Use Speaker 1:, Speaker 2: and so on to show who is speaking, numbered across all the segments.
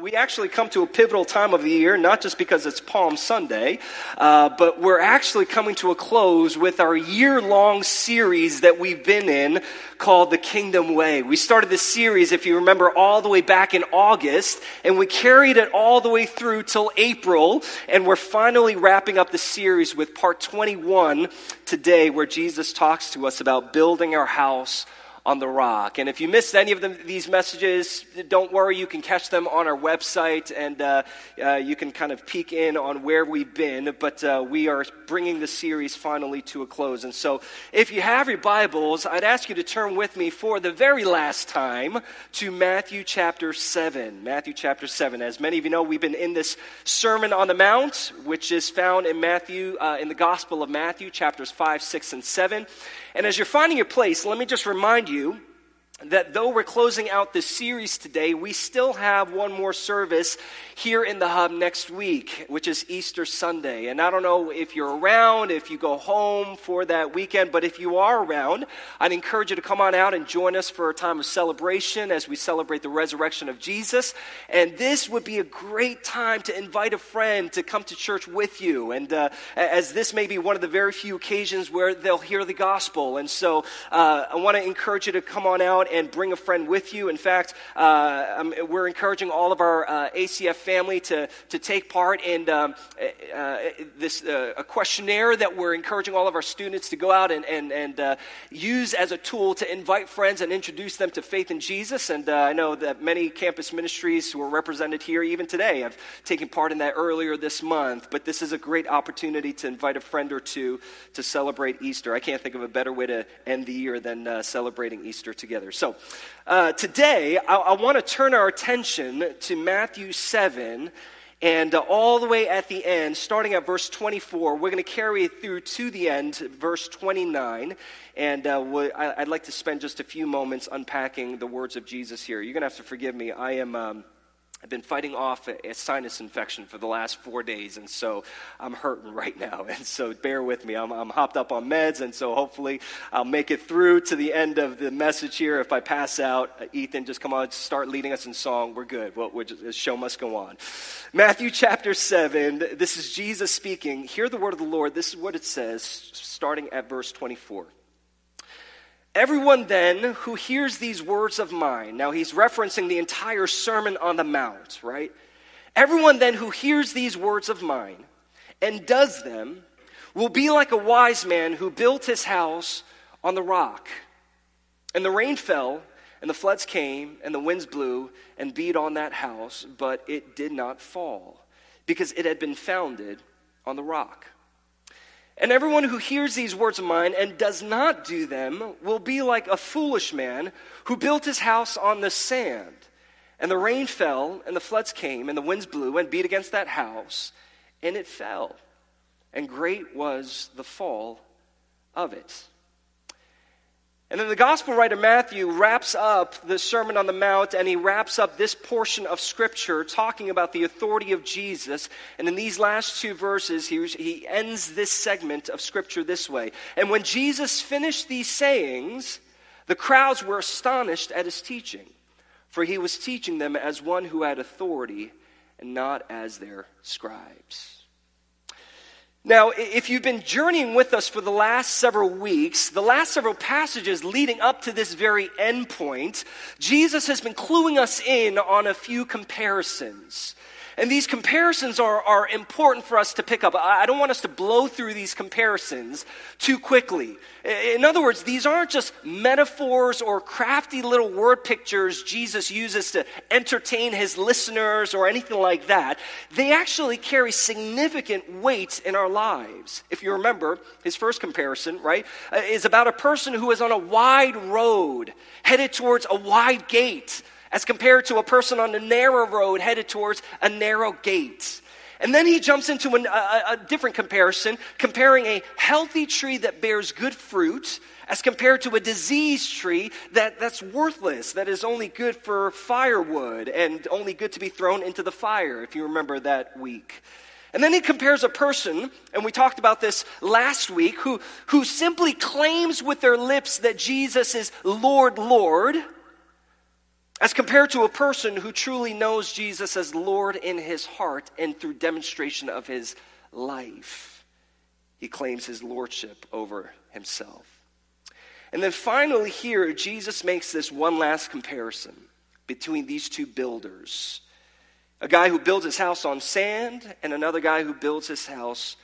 Speaker 1: we actually come to a pivotal time of the year, not just because it's Palm Sunday, uh, but we're actually coming to a close with our year long series that we've been in called The Kingdom Way. We started this series, if you remember, all the way back in August, and we carried it all the way through till April, and we're finally wrapping up the series with part 21 today, where Jesus talks to us about building our house on the rock. And if you missed any of these messages, don't worry, you can catch them on our website and uh, uh, you can kind of peek in on where we've been. But uh, we are bringing the series finally to a close. And so if you have your Bibles, I'd ask you to turn with me for the very last time to Matthew chapter 7. Matthew chapter 7. As many of you know, we've been in this Sermon on the Mount, which is found in Matthew, uh, in the Gospel of Matthew, chapters 5, 6, and 7. And as you're finding your place, let me just remind you that though we're closing out this series today, we still have one more service here in the hub next week, which is Easter Sunday. And I don't know if you're around, if you go home for that weekend, but if you are around, I'd encourage you to come on out and join us for a time of celebration as we celebrate the resurrection of Jesus. And this would be a great time to invite a friend to come to church with you. And uh, as this may be one of the very few occasions where they'll hear the gospel. And so uh, I want to encourage you to come on out and bring a friend with you. In fact, uh, um, we're encouraging all of our uh, ACF family to, to take part in um, uh, uh this uh, a questionnaire that we're encouraging all of our students to go out and, and, and uh, use as a tool to invite friends and introduce them to faith in Jesus. And I know that many campus ministries who are represented here even today have taken part in that earlier this month. But this is a great opportunity to invite a friend or two to celebrate Easter. I can't think of a better way to end the year than celebrating Easter together. So uh, today, I, I want to turn our attention to Matthew 7 and uh, all the way at the end, starting at verse 24, we're going to carry it through to the end, verse 29. And uh, I'd like to spend just a few moments unpacking the words of Jesus here. You're going to have to forgive me. I am. Um, I've been fighting off a, sinus infection for the last four days, and so I'm hurting right now. And so bear with me. I'm, I'm, hopped up on meds, and so hopefully I'll make it through to the end of the message here. If I pass out, uh, Ethan, just come on, start leading us in song. We're good. Well, we're just, the show must go on. Matthew chapter 7, this is Jesus speaking. Hear the word of the Lord. This is what it says, starting at verse 24. Everyone then who hears these words of mine, now he's referencing the entire Sermon on the Mount, right? Everyone then who hears these words of mine and does them will be like a wise man who built his house on the rock. And the rain fell, and the floods came, and the winds blew and beat on that house, but it did not fall, because it had been founded on the rock. And everyone who hears these words of mine and does not do them will be like a foolish man who built his house on the sand. And the rain fell, and the floods came, and the winds blew and beat against that house, and it fell. And great was the fall of it. And then the gospel writer Matthew wraps up the Sermon on the Mount and he wraps up this portion of Scripture talking about the authority of Jesus. And in these last two verses, he, he ends this segment of Scripture this way. And when Jesus finished these sayings, the crowds were astonished at his teaching, for he was teaching them as one who had authority and not as their scribes. Now, if you've been journeying with us for the last several weeks, the last several passages leading up to this very end point, Jesus has been cluing us in on a few comparisons. And these comparisons are, are important for us to pick up. I don't want us to blow through these comparisons too quickly. In other words, these aren't just metaphors or crafty little word pictures Jesus uses to entertain his listeners or anything like that. They actually carry significant weight in our lives. If you remember, his first comparison, right, uh, is about a person who is on a wide road headed towards a wide gate as compared to a person on a narrow road headed towards a narrow gate. And then he jumps into an, a, a different comparison, comparing a healthy tree that bears good fruit as compared to a diseased tree that, that's worthless, that is only good for firewood and only good to be thrown into the fire, if you remember that week. And then he compares a person, and we talked about this last week, who, who simply claims with their lips that Jesus is Lord, Lord as compared to a person who truly knows Jesus as Lord in his heart and through demonstration of his life. He claims his lordship over himself. And then finally, here, Jesus makes this one last comparison between these two builders a guy who builds his house on sand and another guy who builds his house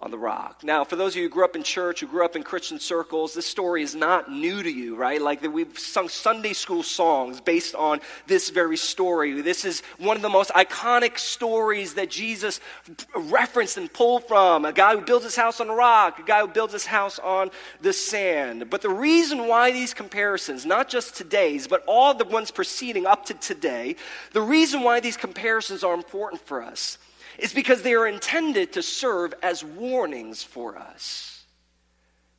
Speaker 1: on the rock. Now, for those of you who grew up in church, who grew up in Christian circles, this story is not new to you, right? Like we've sung Sunday school songs based on this very story. This is one of the most iconic stories that Jesus referenced and pulled from. A guy who builds his house on a rock, a guy who builds his house on the sand. But the reason why these comparisons, not just today's, but all the ones preceding up to today, the reason why these comparisons are important for us is because they are intended to serve as warnings for us.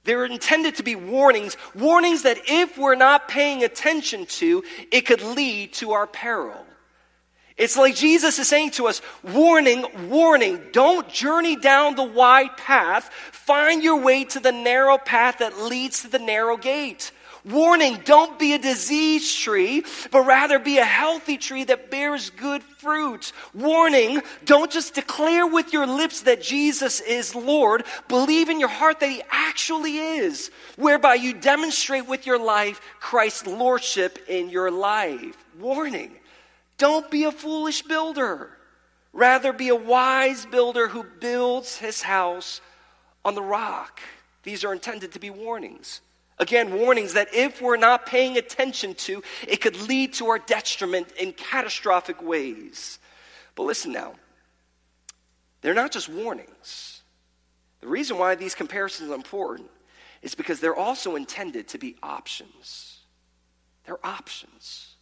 Speaker 1: They're intended to be warnings, warnings that if we're not paying attention to, it could lead to our peril. It's like Jesus is saying to us, warning, warning, don't journey down the wide path. Find your way to the narrow path that leads to the narrow gate. Warning, don't be a diseased tree, but rather be a healthy tree that bears good fruit. Warning, don't just declare with your lips that Jesus is Lord, believe in your heart that He actually is, whereby you demonstrate with your life Christ's Lordship in your life. Warning, don't be a foolish builder. Rather, be a wise builder who builds his house on the rock. These are intended to be warnings. Again, warnings that if we're not paying attention to, it could lead to our detriment in catastrophic ways. But listen now, they're not just warnings. The reason why these comparisons are important is because they're also intended to be options. They're options.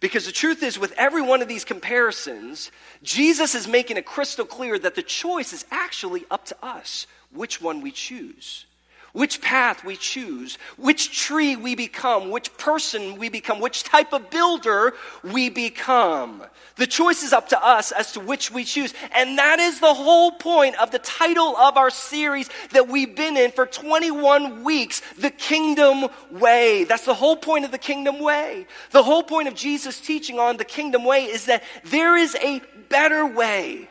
Speaker 1: Because the truth is, with every one of these comparisons, Jesus is making it crystal clear that the choice is actually up to us which one we choose which path we choose, which tree we become, which person we become, which type of builder we become. The choice is up to us as to which we choose. And that is the whole point of the title of our series that we've been in for 21 weeks, The Kingdom Way. That's the whole point of the Kingdom Way. The whole point of Jesus' teaching on the Kingdom Way is that there is a better way.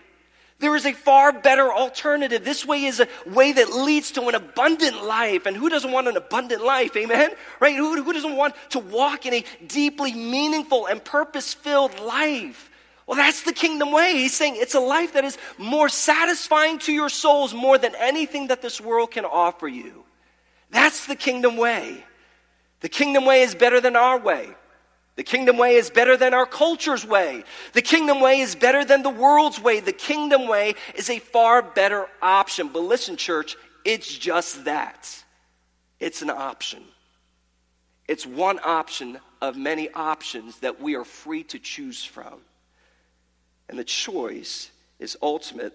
Speaker 1: There is a far better alternative. This way is a way that leads to an abundant life. And who doesn't want an abundant life? Amen? Right? Who, who doesn't want to walk in a deeply meaningful and purpose filled life? Well, that's the kingdom way. He's saying it's a life that is more satisfying to your souls more than anything that this world can offer you. That's the kingdom way. The kingdom way is better than our way. The kingdom way is better than our culture's way. The kingdom way is better than the world's way. The kingdom way is a far better option. But listen, church, it's just that. It's an option. It's one option of many options that we are free to choose from. And the choice is ultimate,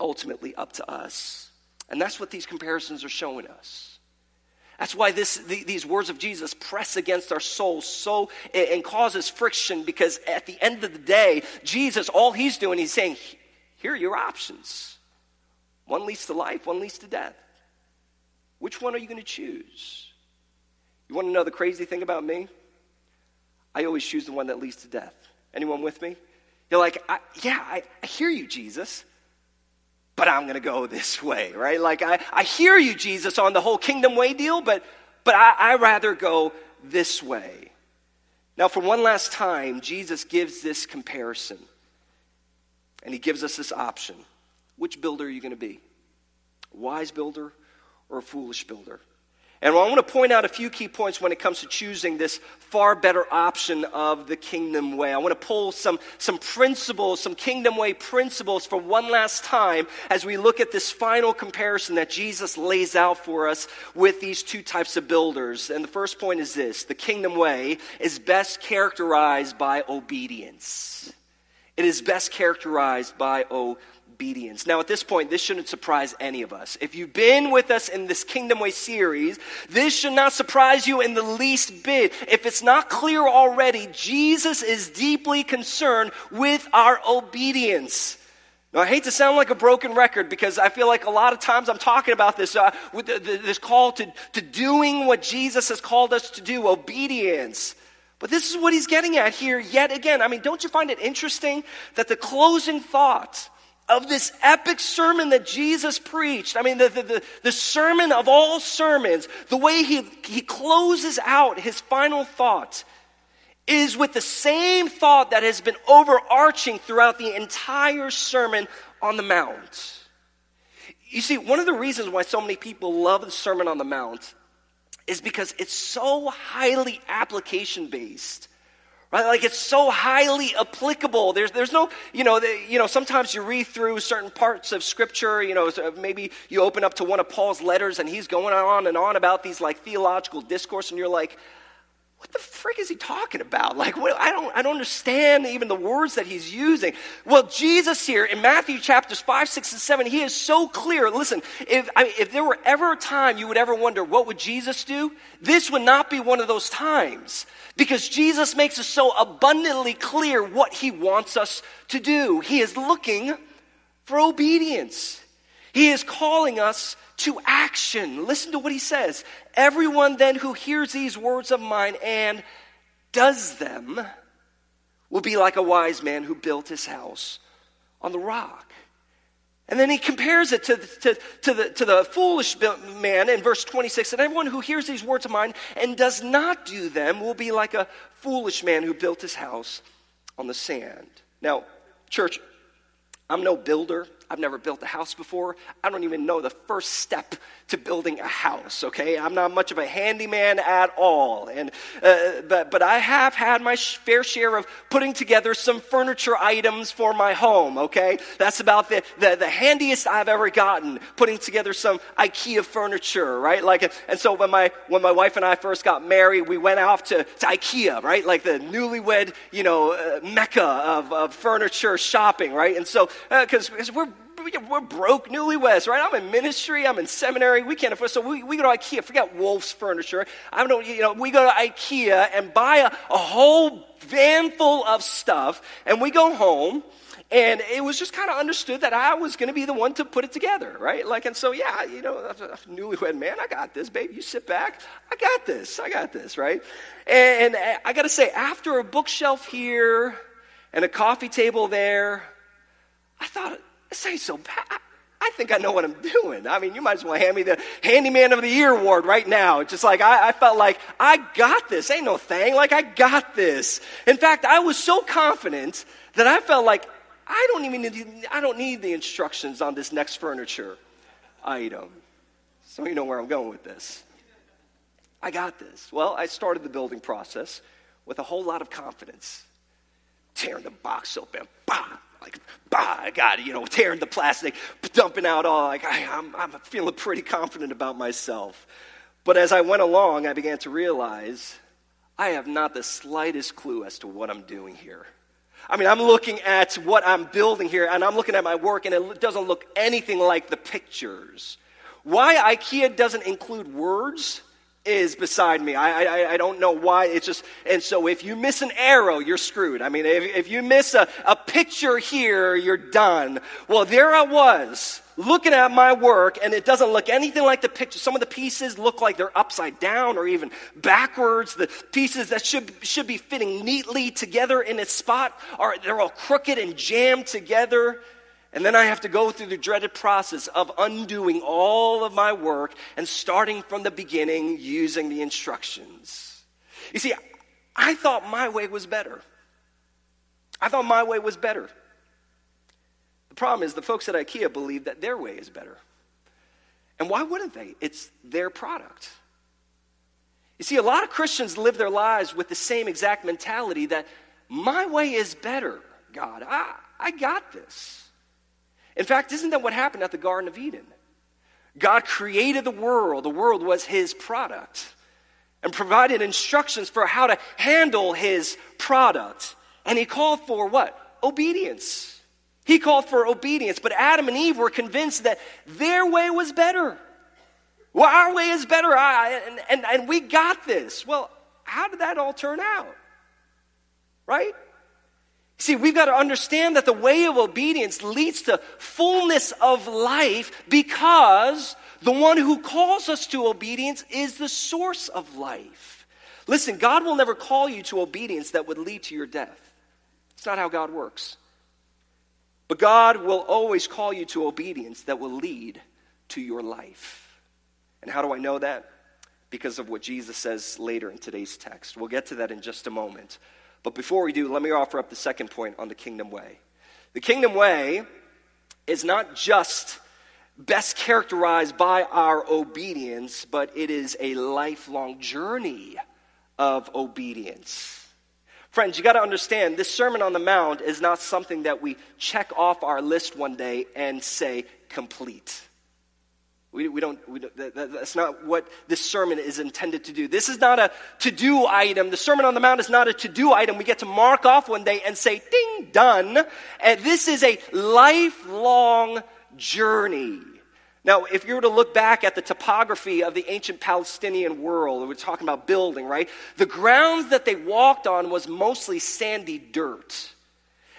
Speaker 1: ultimately up to us. And that's what these comparisons are showing us. That's why this, the, these words of Jesus press against our souls so and causes friction because at the end of the day, Jesus, all he's doing, he's saying, here are your options. One leads to life, one leads to death. Which one are you going to choose? You want to know the crazy thing about me? I always choose the one that leads to death. Anyone with me? You're like, yeah, I, I hear you, Jesus but I'm going to go this way, right? Like, I, I hear you, Jesus, on the whole kingdom way deal, but, but I, I rather go this way. Now, for one last time, Jesus gives this comparison. And he gives us this option. Which builder are you going to be? A wise builder or a foolish builder? And I want to point out a few key points when it comes to choosing this far better option of the kingdom way. I want to pull some, some principles, some kingdom way principles for one last time as we look at this final comparison that Jesus lays out for us with these two types of builders. And the first point is this the kingdom way is best characterized by obedience. It is best characterized by obedience obedience. Now, at this point, this shouldn't surprise any of us. If you've been with us in this Kingdom Way series, this should not surprise you in the least bit. If it's not clear already, Jesus is deeply concerned with our obedience. Now, I hate to sound like a broken record because I feel like a lot of times I'm talking about this, uh, with the, the, this call to, to doing what Jesus has called us to do, obedience. But this is what he's getting at here yet again. I mean, don't you find it interesting that the closing thought of this epic sermon that Jesus preached, I mean, the, the, the, the, sermon of all sermons, the way he, he closes out his final thought is with the same thought that has been overarching throughout the entire Sermon on the Mount. You see, one of the reasons why so many people love the Sermon on the Mount is because it's so highly application based. Right? Like it's so highly applicable. There's, there's no, you know, the, you know, sometimes you read through certain parts of scripture, you know, maybe you open up to one of Paul's letters and he's going on and on about these like theological discourse and you're like, what the frick is he talking about? Like, what, I, don't, I don't understand even the words that he's using. Well, Jesus here in Matthew chapters 5, 6, and 7, he is so clear. Listen, if, I mean, if there were ever a time you would ever wonder, what would Jesus do? This would not be one of those times. Because Jesus makes it so abundantly clear what he wants us to do. He is looking for obedience. He is calling us to action. Listen to what he says. Everyone then who hears these words of mine and does them will be like a wise man who built his house on the rock. And then he compares it to, to, to, the, to the foolish man in verse 26. And everyone who hears these words of mine and does not do them will be like a foolish man who built his house on the sand. Now, church, I'm no builder. I've never built a house before. I don't even know the first step to building a house, okay? I'm not much of a handyman at all. And, uh, but, but I have had my fair share of putting together some furniture items for my home, okay? That's about the, the, the handiest I've ever gotten, putting together some IKEA furniture, right? Like, and so when my, when my wife and I first got married, we went off to, to IKEA, right? Like the newlywed, you know, uh, mecca of, of furniture shopping, right? And so, because uh, we're we're broke newlyweds, right? I'm in ministry, I'm in seminary, we can't afford, so we, we go to IKEA, forget Wolf's furniture. I don't, you know, we go to IKEA and buy a, a whole van full of stuff, and we go home, and it was just kind of understood that I was going to be the one to put it together, right? Like, and so, yeah, you know, newlywed man, I got this, baby. You sit back. I got this. I got this, right? And, and I got to say, after a bookshelf here and a coffee table there, I thought, this ain't so bad. I think I know what I'm doing. I mean, you might as well hand me the Handyman of the Year award right now. Just like I, I, felt like I got this. Ain't no thing. Like I got this. In fact, I was so confident that I felt like I don't even need, I don't need the instructions on this next furniture item. So you know where I'm going with this. I got this. Well, I started the building process with a whole lot of confidence, tearing the box open. Bah! Like, bah, I got you know, tearing the plastic, dumping out all, like, I, I'm, I'm feeling pretty confident about myself. But as I went along, I began to realize I have not the slightest clue as to what I'm doing here. I mean, I'm looking at what I'm building here, and I'm looking at my work, and it doesn't look anything like the pictures. Why IKEA doesn't include words is beside me. I, I, I, don't know why. It's just, and so if you miss an arrow, you're screwed. I mean, if, if you miss a, a picture here, you're done. Well, there I was looking at my work and it doesn't look anything like the picture. Some of the pieces look like they're upside down or even backwards. The pieces that should, should be fitting neatly together in its spot are, they're all crooked and jammed together. And then I have to go through the dreaded process of undoing all of my work and starting from the beginning using the instructions. You see, I thought my way was better. I thought my way was better. The problem is the folks at IKEA believe that their way is better. And why wouldn't they? It's their product. You see, a lot of Christians live their lives with the same exact mentality that my way is better, God. I, I got this. In fact, isn't that what happened at the Garden of Eden? God created the world, the world was his product, and provided instructions for how to handle his product. And he called for what? Obedience. He called for obedience, but Adam and Eve were convinced that their way was better. Well, our way is better, I, and, and, and we got this. Well, how did that all turn out? Right? See, we've got to understand that the way of obedience leads to fullness of life because the one who calls us to obedience is the source of life. Listen, God will never call you to obedience that would lead to your death. It's not how God works. But God will always call you to obedience that will lead to your life. And how do I know that? Because of what Jesus says later in today's text. We'll get to that in just a moment. But before we do, let me offer up the second point on the kingdom way. The kingdom way is not just best characterized by our obedience, but it is a lifelong journey of obedience. Friends, you got to understand this Sermon on the Mount is not something that we check off our list one day and say, complete. We, we don't, we don't that, that's not what this sermon is intended to do. This is not a to do item. The Sermon on the Mount is not a to do item. We get to mark off one day and say, ding, done. And this is a lifelong journey. Now, if you were to look back at the topography of the ancient Palestinian world, we're talking about building, right? The grounds that they walked on was mostly sandy dirt.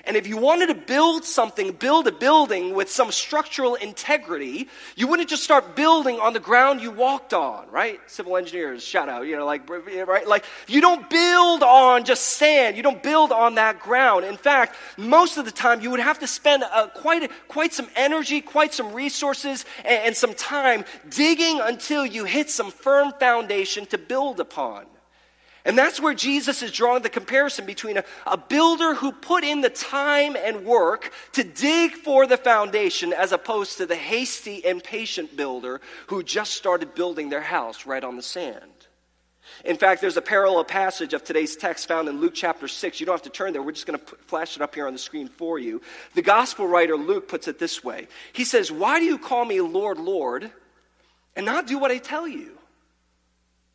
Speaker 1: And if you wanted to build something, build a building with some structural integrity, you wouldn't just start building on the ground you walked on, right? Civil engineers, shout out, you know, like, right? Like, you don't build on just sand. You don't build on that ground. In fact, most of the time, you would have to spend uh, quite, quite some energy, quite some resources, and, and some time digging until you hit some firm foundation to build upon. And that's where Jesus is drawing the comparison between a, a, builder who put in the time and work to dig for the foundation as opposed to the hasty, impatient builder who just started building their house right on the sand. In fact, there's a parallel passage of today's text found in Luke chapter 6. You don't have to turn there. We're just going to flash it up here on the screen for you. The gospel writer Luke puts it this way He says, Why do you call me Lord, Lord, and not do what I tell you?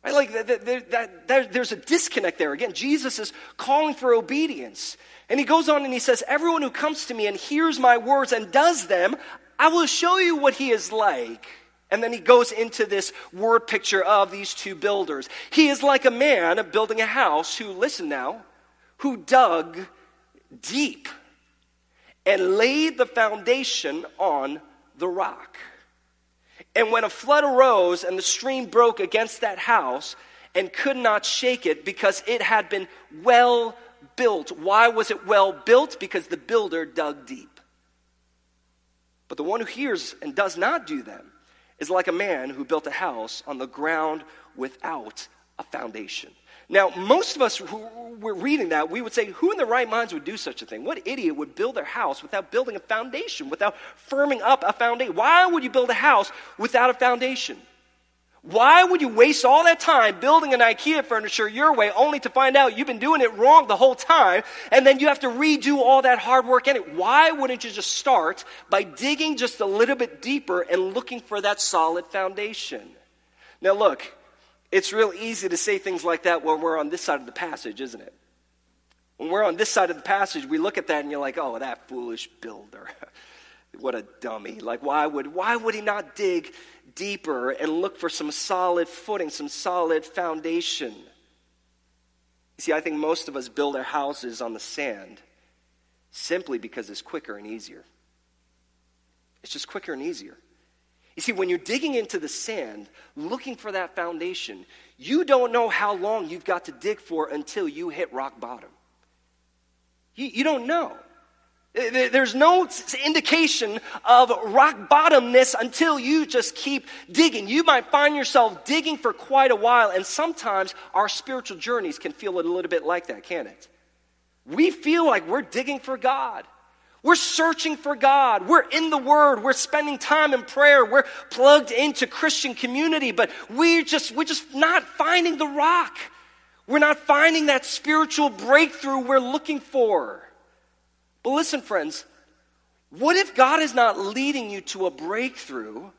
Speaker 1: Right? Like that, that, that, there's a disconnect there. Again, Jesus is calling for obedience. And he goes on and he says, Everyone who comes to me and hears my words and does them, I will show you what he is like. And then he goes into this word picture of these two builders. He is like a man building a house who, listen now, who dug deep and laid the foundation on the rock. And when a flood arose and the stream broke against that house and could not shake it because it had been well built. Why was it well built? Because the builder dug deep. But the one who hears and does not do them is like a man who built a house on the ground without a foundation. Now, most of us who were reading that, we would say, who in their right minds would do such a thing? What idiot would build their house without building a foundation, without firming up a foundation? Why would you build a house without a foundation? Why would you waste all that time building an IKEA furniture your way only to find out you've been doing it wrong the whole time and then you have to redo all that hard work in it? Why wouldn't you just start by digging just a little bit deeper and looking for that solid foundation? Now, look, it's real easy to say things like that when we're on this side of the passage, isn't it? When we're on this side of the passage, we look at that and you're like, oh, that foolish builder. what a dummy. Like, why would, why would he not dig deeper and look for some solid footing, some solid foundation? You see, I think most of us build our houses on the sand simply because it's quicker and easier. It's just quicker and easier. You see, when you're digging into the sand, looking for that foundation, you don't know how long you've got to dig for until you hit rock bottom. You, you don't know. There's no indication of rock bottomness until you just keep digging. You might find yourself digging for quite a while, and sometimes our spiritual journeys can feel a little bit like that, can't it? We feel like we're digging for God. We're searching for God. We're in the Word. We're spending time in prayer. We're plugged into Christian community, but we're just, we're just not finding the rock. We're not finding that spiritual breakthrough we're looking for. But listen, friends, what if God is not leading you to a breakthrough,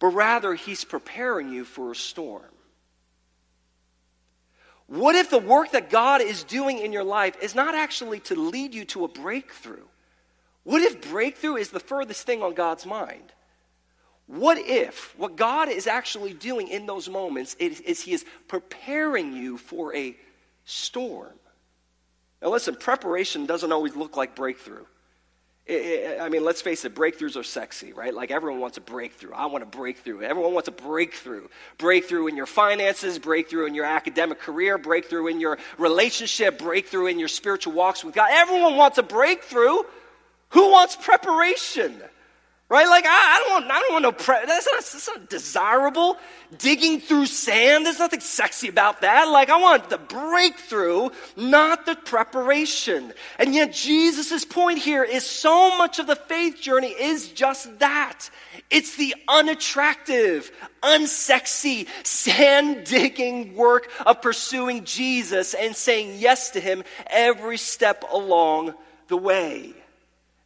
Speaker 1: but rather He's preparing you for a storm? What if the work that God is doing in your life is not actually to lead you to a breakthrough? What if breakthrough is the furthest thing on God's mind? What if what God is actually doing in those moments is, is He is preparing you for a storm? Now, listen, preparation doesn't always look like breakthrough. I mean, let's face it, breakthroughs are sexy, right? Like everyone wants a breakthrough. I want a breakthrough. Everyone wants a breakthrough. Breakthrough in your finances, breakthrough in your academic career, breakthrough in your relationship, breakthrough in your spiritual walks with God. Everyone wants a breakthrough. Who wants preparation? Right? Like, I, I, don't want, I don't want no, pre- that's not, that's not desirable. Digging through sand, there's nothing sexy about that. Like, I want the breakthrough, not the preparation. And yet, Jesus' point here is so much of the faith journey is just that. It's the unattractive, unsexy, sand digging work of pursuing Jesus and saying yes to Him every step along the way.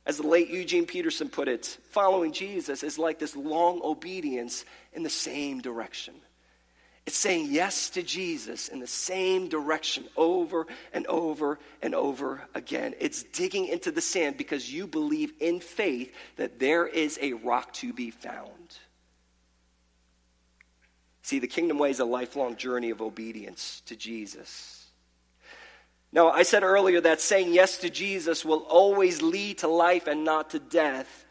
Speaker 1: As the late Eugene Peterson put it, following Jesus is like this long obedience in the same direction. It's saying yes to Jesus in the same direction over and over and over again. It's digging into the sand because you believe in faith that there is a rock to be found. See, the kingdom way is a lifelong journey of obedience to Jesus. Now, I said earlier that saying yes to Jesus will always lead to life and not to death.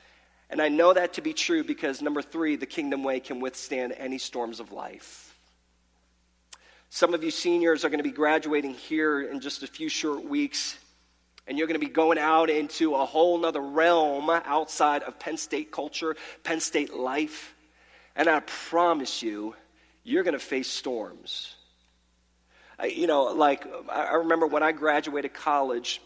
Speaker 1: And I know that to be true because, number three, the kingdom way can withstand any storms of life. Some of you seniors are going to be graduating here in just a few short weeks, and you're going to be going out into a whole nother realm outside of Penn State culture, Penn State life. And I promise you, you're going to face storms you know, like I remember when I graduated college,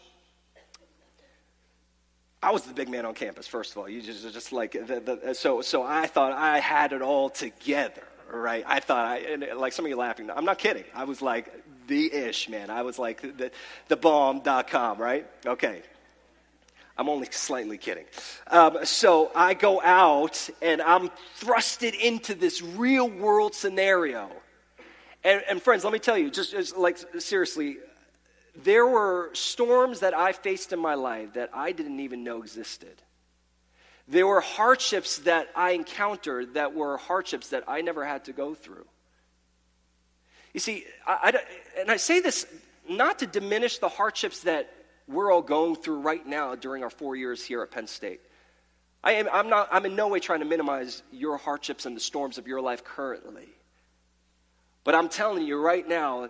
Speaker 1: I was the big man on campus. First of all, you just just like the, the, so so I thought I had it all together, right? I thought I and like some of you laughing. I'm not kidding. I was like the ish man. I was like the the bomb.com, right? Okay. I'm only slightly kidding. Um, so I go out and I'm thrusted into this real world scenario and, and friends, let me tell you, just, just like seriously, there were storms that I faced in my life that I didn't even know existed. There were hardships that I encountered that were hardships that I never had to go through. You see, I, I, and I say this not to diminish the hardships that we're all going through right now during our four years here at Penn State. I am, I'm, not, I'm in no way trying to minimize your hardships and the storms of your life currently. But I'm telling you right now,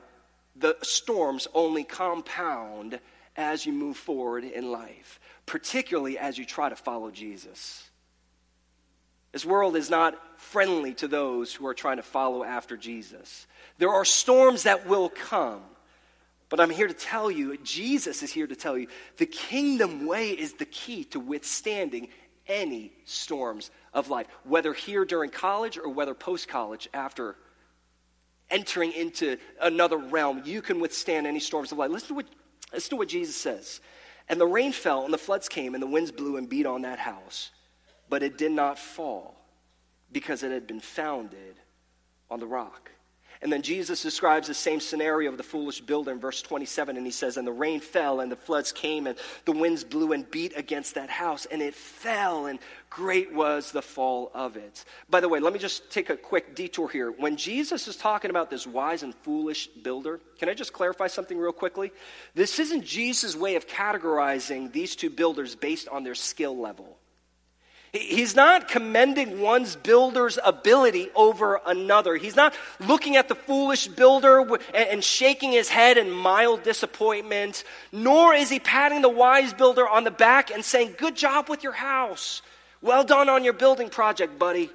Speaker 1: the storms only compound as you move forward in life, particularly as you try to follow Jesus. This world is not friendly to those who are trying to follow after Jesus. There are storms that will come. But I'm here to tell you, Jesus is here to tell you, the kingdom way is the key to withstanding any storms of life, whether here during college or whether post college after entering into another realm. You can withstand any storms of life. Listen to what, listen to what Jesus says. And the rain fell, and the floods came, and the winds blew and beat on that house. But it did not fall because it had been founded on the rock. And then Jesus describes the same scenario of the foolish builder in verse 27, and he says, And the rain fell, and the floods came, and the winds blew and beat against that house, and it fell, and great was the fall of it. By the way, let me just take a quick detour here. When Jesus is talking about this wise and foolish builder, can I just clarify something real quickly? This isn't Jesus' way of categorizing these two builders based on their skill level. He's not commending one's builder's ability over another. He's not looking at the foolish builder and shaking his head in mild disappointment, nor is he patting the wise builder on the back and saying, Good job with your house. Well done on your building project, buddy.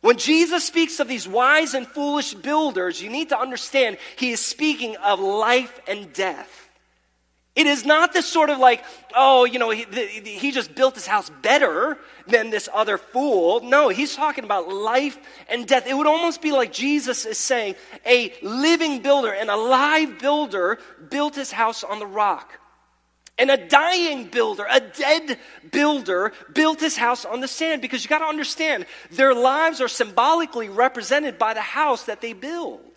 Speaker 1: When Jesus speaks of these wise and foolish builders, you need to understand he is speaking of life and death. It is not this sort of like, oh, you know, he, he just built his house better than this other fool. No, he's talking about life and death. It would almost be like Jesus is saying a living builder, an alive builder, built his house on the rock. And a dying builder, a dead builder, built his house on the sand because you got to understand their lives are symbolically represented by the house that they build.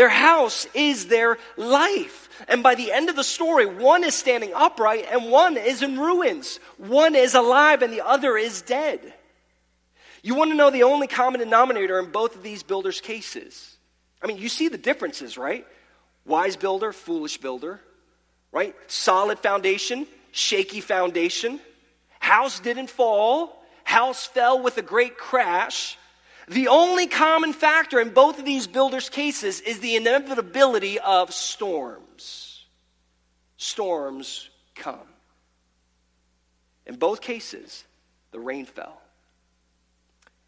Speaker 1: Their house is their life. And by the end of the story, one is standing upright and one is in ruins. One is alive and the other is dead. You want to know the only common denominator in both of these builders' cases? I mean, you see the differences, right? Wise builder, foolish builder, right? Solid foundation, shaky foundation. House didn't fall, house fell with a great crash. The only common factor in both of these builders' cases is the inevitability of storms. Storms come. In both cases, the rain fell.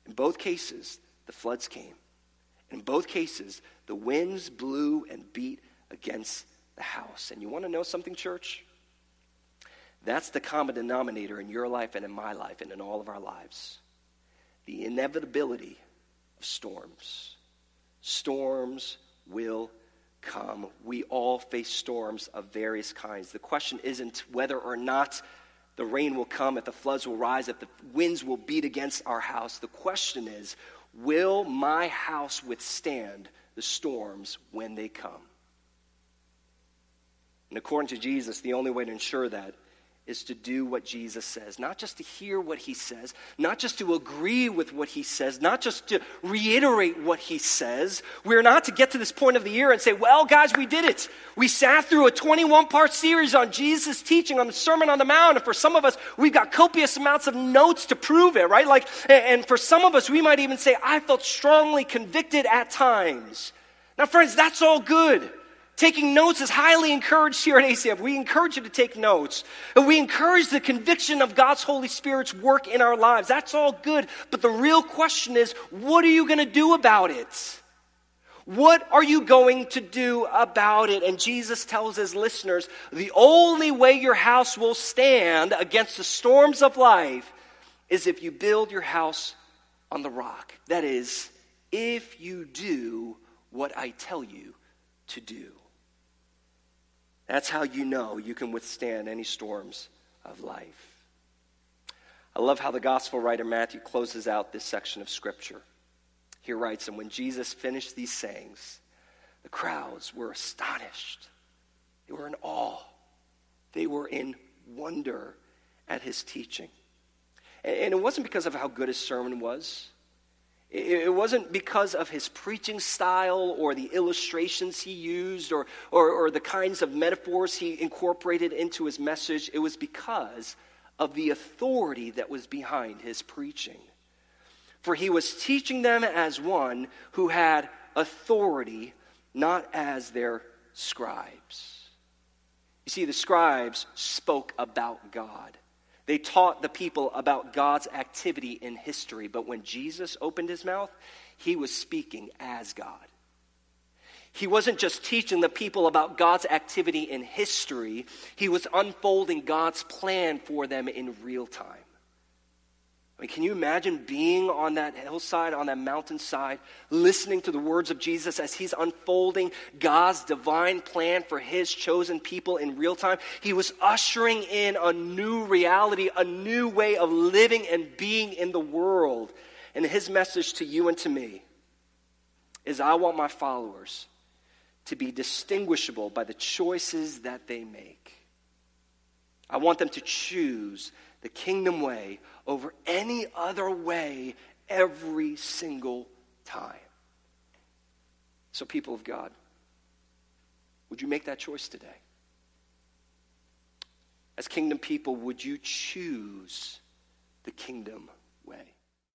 Speaker 1: In both cases, the floods came. In both cases, the winds blew and beat against the house. And you want to know something, church? That's the common denominator in your life and in my life and in all of our lives. The inevitability of storms. Storms will come. We all face storms of various kinds. The question isn't whether or not the rain will come, if the floods will rise, if the winds will beat against our house. The question is, will my house withstand the storms when they come? And according to Jesus, the only way to ensure that is to do what Jesus says, not just to hear what he says, not just to agree with what he says, not just to reiterate what he says. We're not to get to this point of the year and say, well, guys, we did it. We sat through a 21 part series on Jesus' teaching on the Sermon on the Mount. And for some of us, we've got copious amounts of notes to prove it, right? Like, and for some of us, we might even say, I felt strongly convicted at times. Now, friends, that's all good. Taking notes is highly encouraged here at ACF. We encourage you to take notes. And we encourage the conviction of God's Holy Spirit's work in our lives. That's all good. But the real question is, what are you going to do about it? What are you going to do about it? And Jesus tells his listeners the only way your house will stand against the storms of life is if you build your house on the rock. That is, if you do what I tell you to do. That's how you know you can withstand any storms of life. I love how the gospel writer Matthew closes out this section of scripture. He writes, And when Jesus finished these sayings, the crowds were astonished. They were in awe. They were in wonder at his teaching. And it wasn't because of how good his sermon was. It wasn't because of his preaching style or the illustrations he used or, or, or, the kinds of metaphors he incorporated into his message. It was because of the authority that was behind his preaching. For he was teaching them as one who had authority, not as their scribes. You see, the scribes spoke about God. They taught the people about God's activity in history, but when Jesus opened his mouth, he was speaking as God. He wasn't just teaching the people about God's activity in history, he was unfolding God's plan for them in real time mean, can you imagine being on that hillside, on that mountainside, listening to the words of Jesus as he's unfolding God's divine plan for his chosen people in real time? He was ushering in a new reality, a new way of living and being in the world. And his message to you and to me is I want my followers to be distinguishable by the choices that they make. I want them to choose the kingdom way over any other way every single time. So, people of God, would you make that choice today? As kingdom people, would you choose the kingdom?